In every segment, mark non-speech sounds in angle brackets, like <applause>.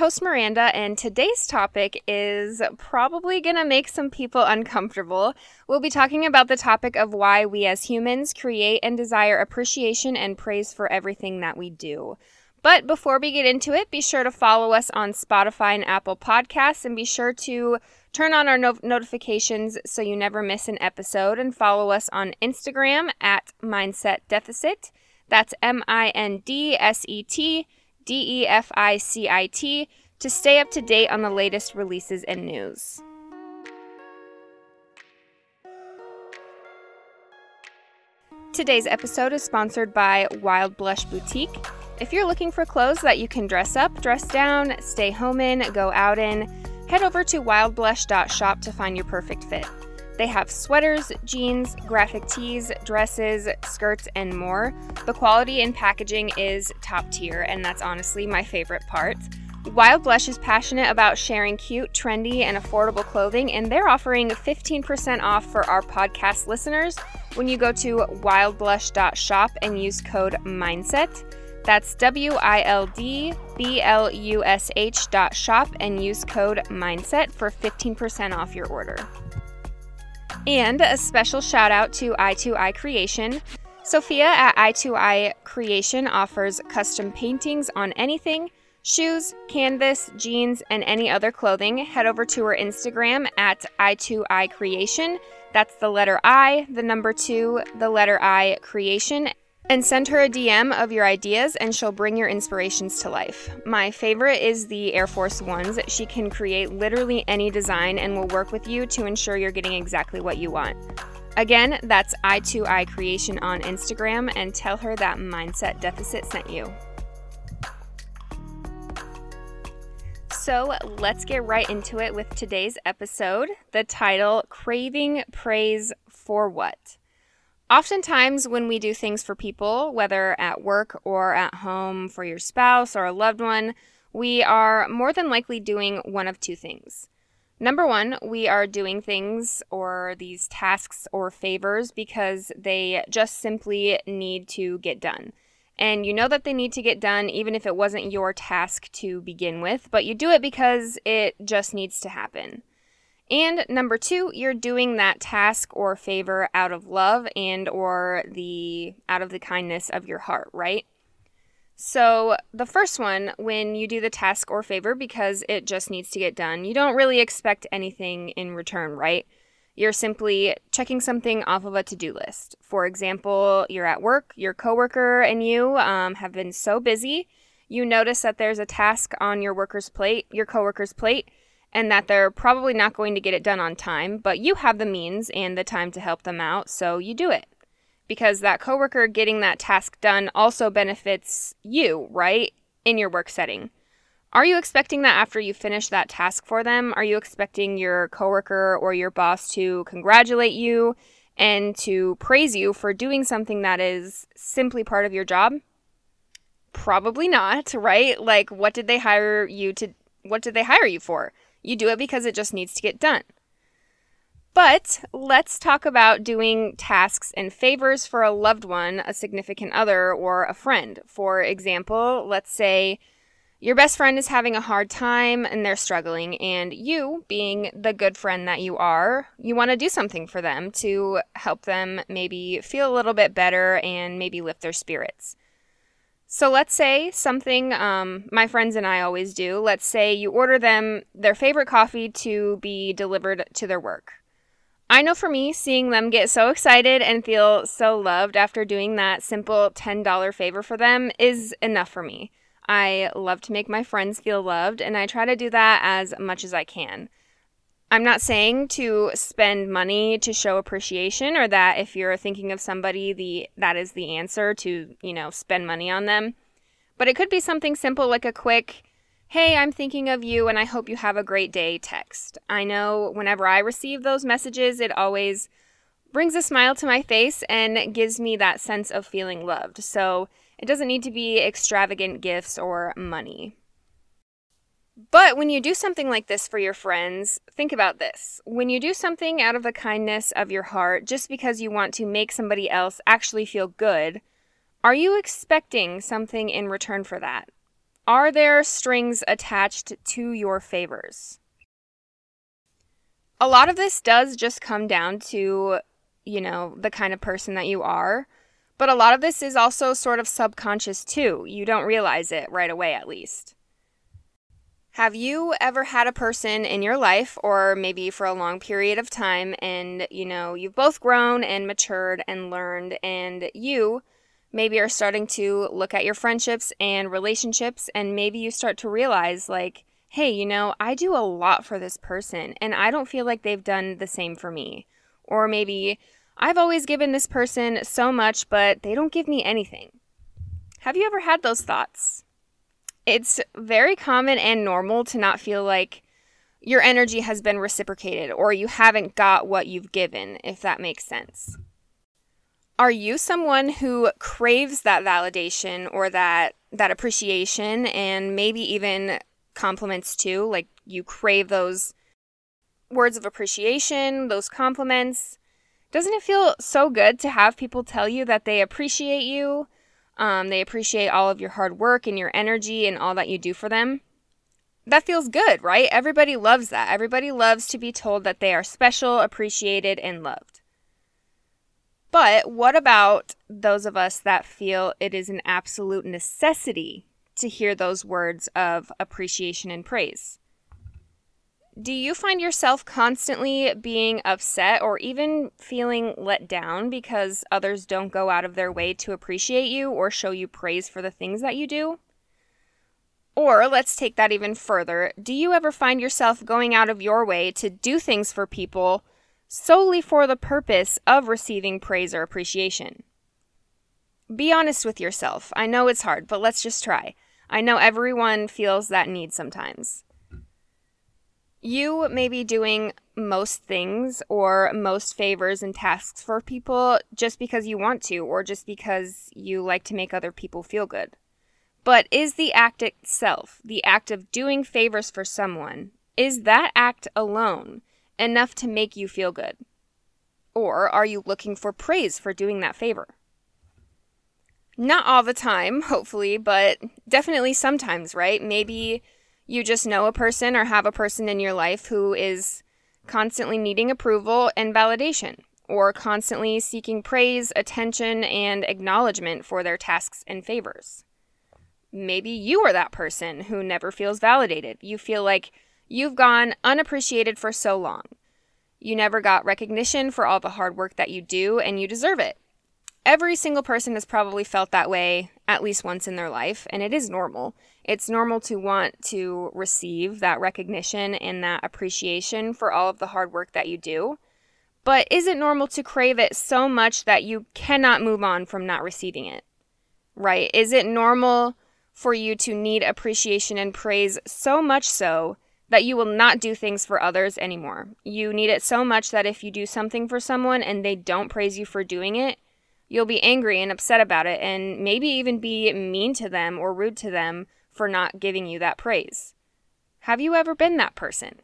host, Miranda, and today's topic is probably going to make some people uncomfortable. We'll be talking about the topic of why we as humans create and desire appreciation and praise for everything that we do. But before we get into it, be sure to follow us on Spotify and Apple Podcasts, and be sure to turn on our no- notifications so you never miss an episode, and follow us on Instagram at Mindset Deficit. That's M I N D S E T D E F I C I T, to stay up to date on the latest releases and news. Today's episode is sponsored by Wild Blush Boutique. If you're looking for clothes that you can dress up, dress down, stay home in, go out in, head over to wildblush.shop to find your perfect fit. They have sweaters, jeans, graphic tees, dresses, skirts, and more. The quality and packaging is top tier, and that's honestly my favorite part. Wild Blush is passionate about sharing cute, trendy, and affordable clothing, and they're offering 15% off for our podcast listeners when you go to wildblush.shop and use code MINDSET. That's W I L D B L U S H dot shop and use code MINDSET for 15% off your order. And a special shout out to i2i Creation. Sophia at i2i Creation offers custom paintings on anything shoes, canvas, jeans, and any other clothing. Head over to her Instagram at i2i Creation. That's the letter I, the number two, the letter I Creation, and send her a DM of your ideas and she'll bring your inspirations to life. My favorite is the Air Force Ones. She can create literally any design and will work with you to ensure you're getting exactly what you want. Again, that's i2i Creation on Instagram and tell her that Mindset Deficit sent you. So let's get right into it with today's episode. The title Craving Praise for What? Oftentimes, when we do things for people, whether at work or at home for your spouse or a loved one, we are more than likely doing one of two things. Number one, we are doing things or these tasks or favors because they just simply need to get done. And you know that they need to get done even if it wasn't your task to begin with, but you do it because it just needs to happen. And number 2, you're doing that task or favor out of love and or the out of the kindness of your heart, right? So, the first one, when you do the task or favor because it just needs to get done, you don't really expect anything in return, right? You're simply checking something off of a to do list. For example, you're at work, your coworker and you um, have been so busy, you notice that there's a task on your worker's plate, your coworker's plate, and that they're probably not going to get it done on time, but you have the means and the time to help them out, so you do it. Because that coworker getting that task done also benefits you, right? In your work setting. Are you expecting that after you finish that task for them? Are you expecting your coworker or your boss to congratulate you and to praise you for doing something that is simply part of your job? Probably not, <laughs> right? Like what did they hire you to what did they hire you for? You do it because it just needs to get done. But let's talk about doing tasks and favors for a loved one, a significant other, or a friend. For example, let's say your best friend is having a hard time and they're struggling, and you, being the good friend that you are, you want to do something for them to help them maybe feel a little bit better and maybe lift their spirits. So let's say something um, my friends and I always do. Let's say you order them their favorite coffee to be delivered to their work. I know for me, seeing them get so excited and feel so loved after doing that simple $10 favor for them is enough for me. I love to make my friends feel loved, and I try to do that as much as I can. I'm not saying to spend money to show appreciation or that if you're thinking of somebody the that is the answer to, you know, spend money on them. But it could be something simple like a quick Hey, I'm thinking of you and I hope you have a great day text. I know whenever I receive those messages, it always brings a smile to my face and gives me that sense of feeling loved. So it doesn't need to be extravagant gifts or money. But when you do something like this for your friends, think about this. When you do something out of the kindness of your heart, just because you want to make somebody else actually feel good, are you expecting something in return for that? Are there strings attached to your favors? A lot of this does just come down to, you know, the kind of person that you are. But a lot of this is also sort of subconscious too. You don't realize it right away, at least. Have you ever had a person in your life, or maybe for a long period of time, and you know, you've both grown and matured and learned, and you maybe are starting to look at your friendships and relationships, and maybe you start to realize, like, hey, you know, I do a lot for this person, and I don't feel like they've done the same for me. Or maybe I've always given this person so much, but they don't give me anything. Have you ever had those thoughts? It's very common and normal to not feel like your energy has been reciprocated or you haven't got what you've given, if that makes sense. Are you someone who craves that validation or that that appreciation and maybe even compliments too? Like you crave those words of appreciation, those compliments. Doesn't it feel so good to have people tell you that they appreciate you um, they appreciate all of your hard work and your energy and all that you do for them. That feels good, right? Everybody loves that. Everybody loves to be told that they are special, appreciated, and loved. But what about those of us that feel it is an absolute necessity to hear those words of appreciation and praise? Do you find yourself constantly being upset or even feeling let down because others don't go out of their way to appreciate you or show you praise for the things that you do? Or let's take that even further. Do you ever find yourself going out of your way to do things for people solely for the purpose of receiving praise or appreciation? Be honest with yourself. I know it's hard, but let's just try. I know everyone feels that need sometimes you may be doing most things or most favors and tasks for people just because you want to or just because you like to make other people feel good. But is the act itself, the act of doing favors for someone, is that act alone enough to make you feel good? Or are you looking for praise for doing that favor? Not all the time, <laughs> hopefully, but definitely sometimes, right? Maybe you just know a person or have a person in your life who is constantly needing approval and validation, or constantly seeking praise, attention, and acknowledgement for their tasks and favors. Maybe you are that person who never feels validated. You feel like you've gone unappreciated for so long. You never got recognition for all the hard work that you do, and you deserve it. Every single person has probably felt that way at least once in their life, and it is normal. It's normal to want to receive that recognition and that appreciation for all of the hard work that you do. But is it normal to crave it so much that you cannot move on from not receiving it? Right? Is it normal for you to need appreciation and praise so much so that you will not do things for others anymore? You need it so much that if you do something for someone and they don't praise you for doing it, you'll be angry and upset about it and maybe even be mean to them or rude to them for not giving you that praise. Have you ever been that person?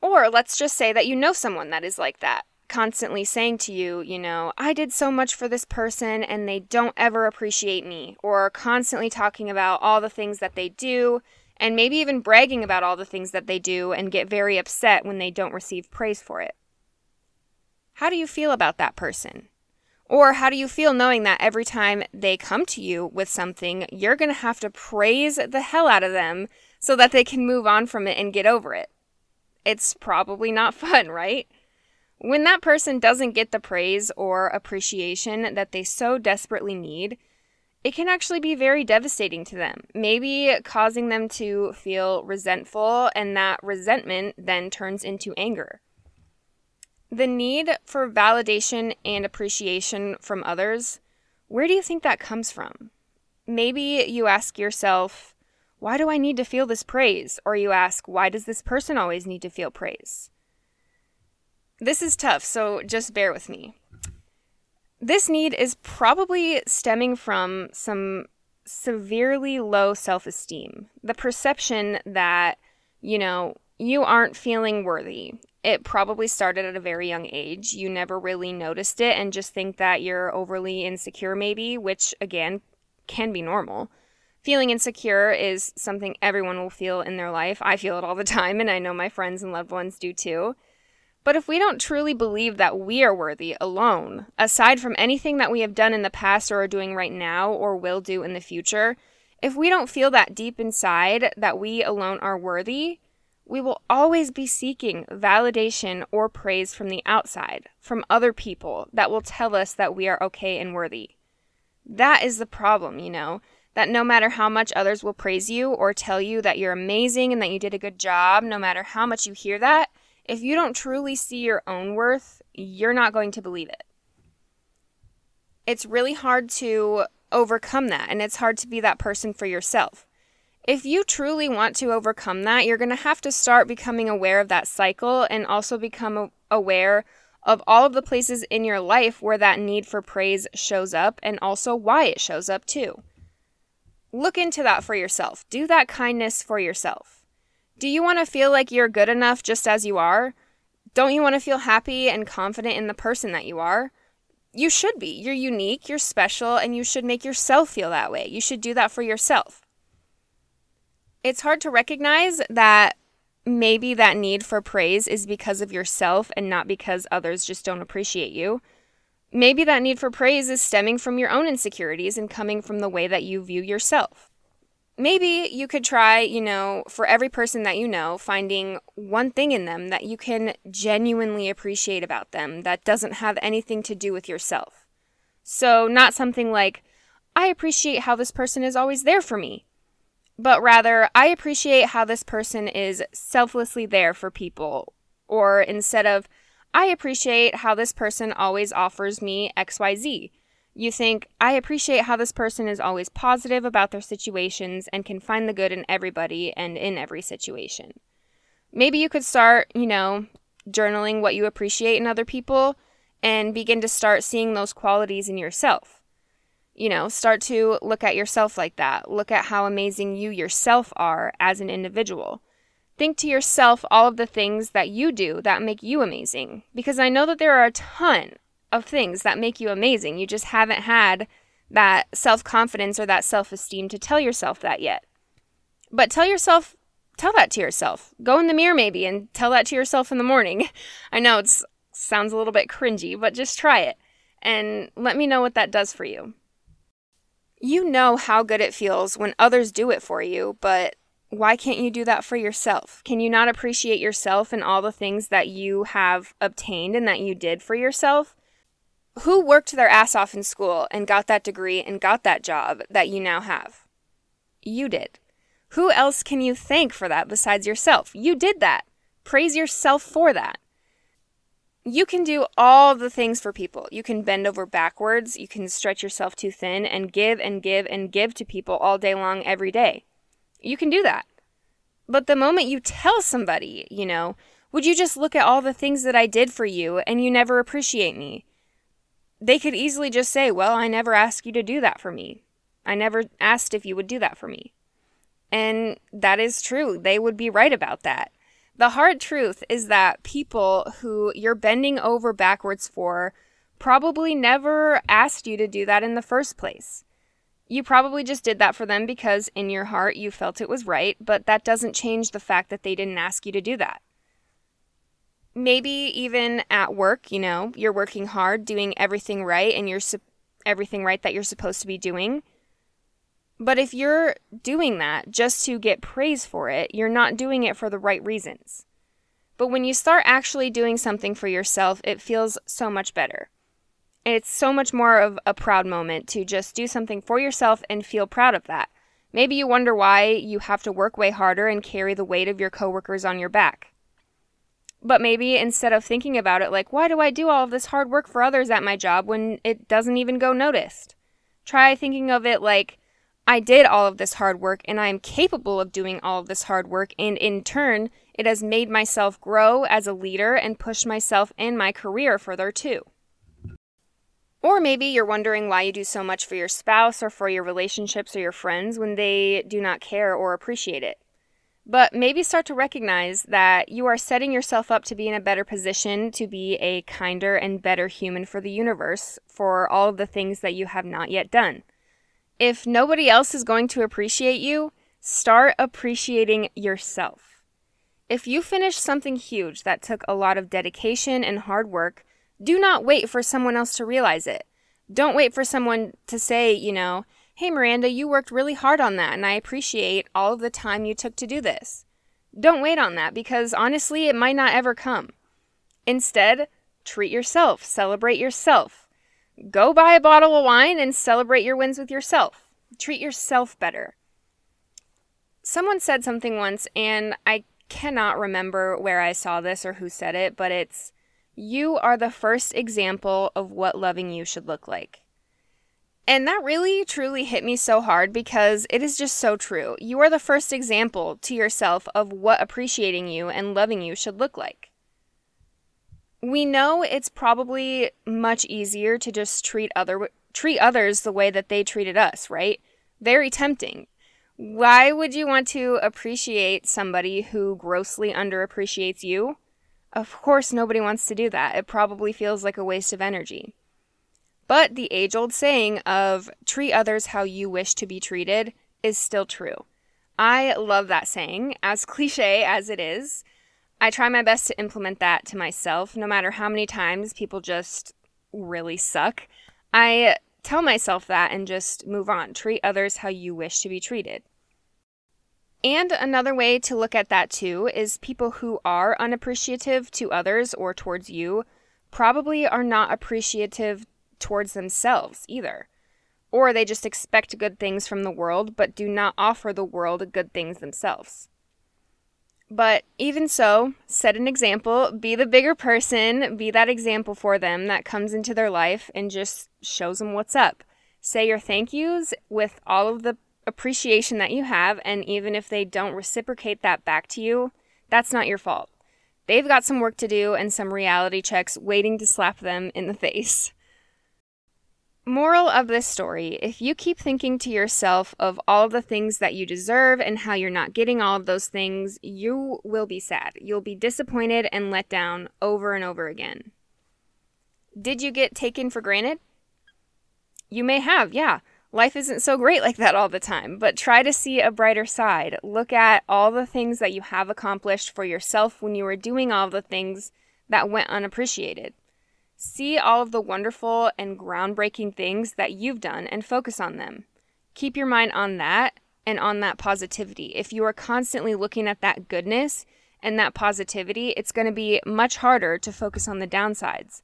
Or let's just say that you know someone that is like that, constantly saying to you, you know, I did so much for this person and they don't ever appreciate me, or constantly talking about all the things that they do, and maybe even bragging about all the things that they do and get very upset when they don't receive praise for it. How do you feel about that person? Or how do you feel knowing that every time they come to you with something, you're going to have to praise the hell out of them so that they can move on from it and get over it? It's probably not <laughs> fun, right? When that person doesn't get the praise or appreciation that they so desperately need, it can actually be very devastating to them, maybe causing them to feel resentful, and that resentment then turns into anger. The need for validation and appreciation from others, where do you think that comes from? Maybe you ask yourself, why do I need to feel this praise? Or you ask, why does this person always need to feel praise? This is tough, so just bear with me. This need is probably stemming from some severely low self esteem. The perception that, you know, you aren't feeling worthy it probably started at a very young age. You never really noticed it and just think that you're overly insecure, maybe, which again can be normal. Feeling insecure is something everyone will feel in their life. I feel it all the <laughs> time, and I know my friends and loved ones do too. But if we don't truly believe that we are worthy alone, aside from anything that we have done in the past or are doing right now or will do in the future, if we don't feel that deep inside that we alone are worthy, we will always be seeking validation or praise from the outside, from other people that will tell us that we are okay and worthy. That is the problem, you know, that no matter how much others will praise you or tell you that you're amazing and that you did a good job, no matter how much you hear that, if you don't truly see your own worth, you're not going to believe it. It's really hard to overcome that, and it's hard to be that person for yourself if you truly want to overcome that, you're going to have to start becoming aware of that cycle and also become aware of all of the places in your life where that need for praise shows up and also why it shows up too. Look into that for yourself. Do that kindness for yourself. Do you want to feel like you're good enough just as you are? Don't you want to feel happy and confident in the person that you are? You should be. You're unique, you're special, and you should make yourself feel that way. You should do that for yourself it's hard to recognize that maybe that need for praise is because of yourself and not because others just don't appreciate you. Maybe that need for praise is stemming from your own insecurities and coming from the way that you view yourself. Maybe you could try, you know, for every person that you know, finding one thing in them that you can genuinely appreciate about them that doesn't have anything to do with yourself. So, not something like, I appreciate how this person is always there for me but rather, I appreciate how this person is selflessly there for people. Or instead of, I appreciate how this person always offers me XYZ. You think, I appreciate how this person is always positive about their situations and can find the good in everybody and in every situation. Maybe you could start, you know, journaling what you appreciate in other people and begin to start seeing those qualities in yourself. You know, start to look at yourself like that. Look at how amazing you yourself are as an individual. Think to yourself all of the things that you do that make you amazing. Because I know that there are a ton of things that make you amazing. You just haven't had that self confidence or that self esteem to tell yourself that yet. But tell yourself, tell that to yourself. Go in the mirror maybe and tell that to yourself in the morning. <laughs> I know it sounds a little bit cringy, but just try it and let me know what that does for you. You know how good it feels when others do it for you, but why can't you do that for yourself? Can you not appreciate yourself and all the things that you have obtained and that you did for yourself? Who worked their ass off in school and got that degree and got that job that you now have? You did. Who else can you thank for that besides yourself? You did that. Praise yourself for that you can do all the things for people. You can bend over backwards, you can stretch yourself too thin and give and give and give to people all day long every day. You can do that. But the moment you tell somebody, you know, would you just look at all the things that I did for you and you never appreciate me? They could easily just say, Well, I never asked you to do that for me. I never asked if you would do that for me. And that is true. They would be right about that. The hard truth is that people who you're bending over backwards for probably never asked you to do that in the first place. You probably just did that for them because in your heart you felt it was right, but that doesn't change the fact that they didn't ask you to do that. Maybe even at work, you know, you're working hard, doing everything right, and you're su- everything right that you're supposed to be doing but if you're doing that just to get praise for it, you're not doing it for the right reasons. But when you start actually doing something for yourself, it feels so much better. And it's so much more of a proud moment to just do something for yourself and feel proud of that. Maybe you wonder why you have to work way harder and carry the weight of your coworkers on your back. But maybe instead of thinking about it like, why do I do all of this hard work for others at my job when it doesn't even go noticed? Try thinking of it like, I did all of this hard work and I am capable of doing all of this hard work. And in turn, it has made myself grow as a leader and push myself and my career further too. Or maybe you're wondering why you do so much for your spouse or for your relationships or your friends when they do not care or appreciate it. But maybe start to recognize that you are setting yourself up to be in a better position to be a kinder and better human for the universe for all of the things that you have not yet done. If nobody else is going to appreciate you, start appreciating yourself. If you finish something huge that took a lot of dedication and hard work, do not wait for someone else to realize it. Don't wait for someone to say, you know, hey, Miranda, you worked really hard on that, and I appreciate all of the time you took to do this. Don't wait on that because honestly, it might not ever come. Instead, treat yourself, celebrate yourself. Go buy a bottle of wine and celebrate your wins with yourself. Treat yourself better. Someone said something once, and I cannot remember where I saw this or who said it, but it's you are the first example of what loving you should look like. And that really truly hit me so hard because it is just so true. You are the first example to yourself of what appreciating you and loving you should look like. We know it's probably much easier to just treat other treat others the way that they treated us, right? Very tempting. Why would you want to appreciate somebody who grossly underappreciates you? Of course, nobody wants to do that. It probably feels like a waste of energy. But the age old saying of treat others how you wish to be treated is still true. I love that saying, as <laughs> cliche as it is. I try my best to implement that to myself, no matter how many times people just really suck. I tell myself that and just move on. Treat others how you wish to be treated. And another way to look at that too is people who are unappreciative to others or towards you probably are not appreciative towards themselves either. Or they just expect good things from the world but do not offer the world good things themselves. But even so, set an example, be the bigger person, be that example for them that comes into their life and just shows them what's up. Say your thank yous with all of the appreciation that you have, and even if they don't reciprocate that back to you, that's not your fault. They've got some work to do and some reality checks waiting to slap them in the <laughs> face. Moral of this story if you keep thinking to yourself of all the things that you deserve and how you're not getting all of those things, you will be sad. You'll be disappointed and let down over and over again. Did you get taken for granted? You may have, yeah. Life isn't so great like that all the time, but try to see a brighter side. Look at all the things that you have accomplished for yourself when you were doing all the things that went unappreciated. See all of the wonderful and groundbreaking things that you've done and focus on them. Keep your mind on that and on that positivity. If you are constantly looking at that goodness and that positivity, it's going to be much harder to focus on the downsides.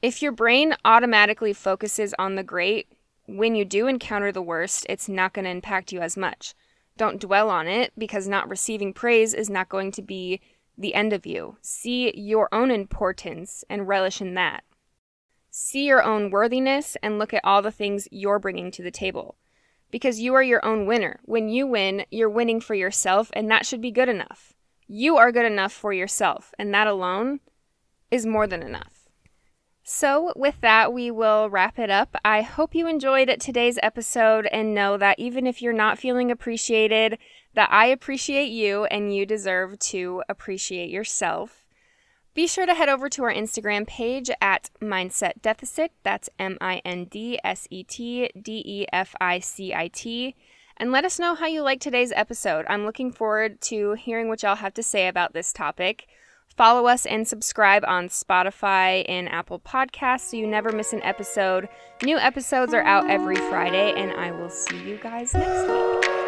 If your brain automatically focuses on the great, when you do encounter the worst, it's not going to impact you as much. Don't dwell on it because not receiving praise is not going to be the end of you. See your own importance and relish in that. See your own worthiness and look at all the things you're bringing to the table. Because you are your own winner. When you win, you're winning for yourself, and that should be good enough. You are good enough for yourself, and that alone is more than enough. So, with that, we will wrap it up. I hope you enjoyed today's episode and know that even if you're not feeling appreciated, that I appreciate you and you deserve to appreciate yourself. Be sure to head over to our Instagram page at Mindset Deficit. That's M I N D S E T D E F I C I T. And let us know how you like today's episode. I'm looking forward to hearing what y'all have to say about this topic. Follow us and subscribe on Spotify and Apple Podcasts so you never miss an episode. New episodes are out every Friday, and I will see you guys next week.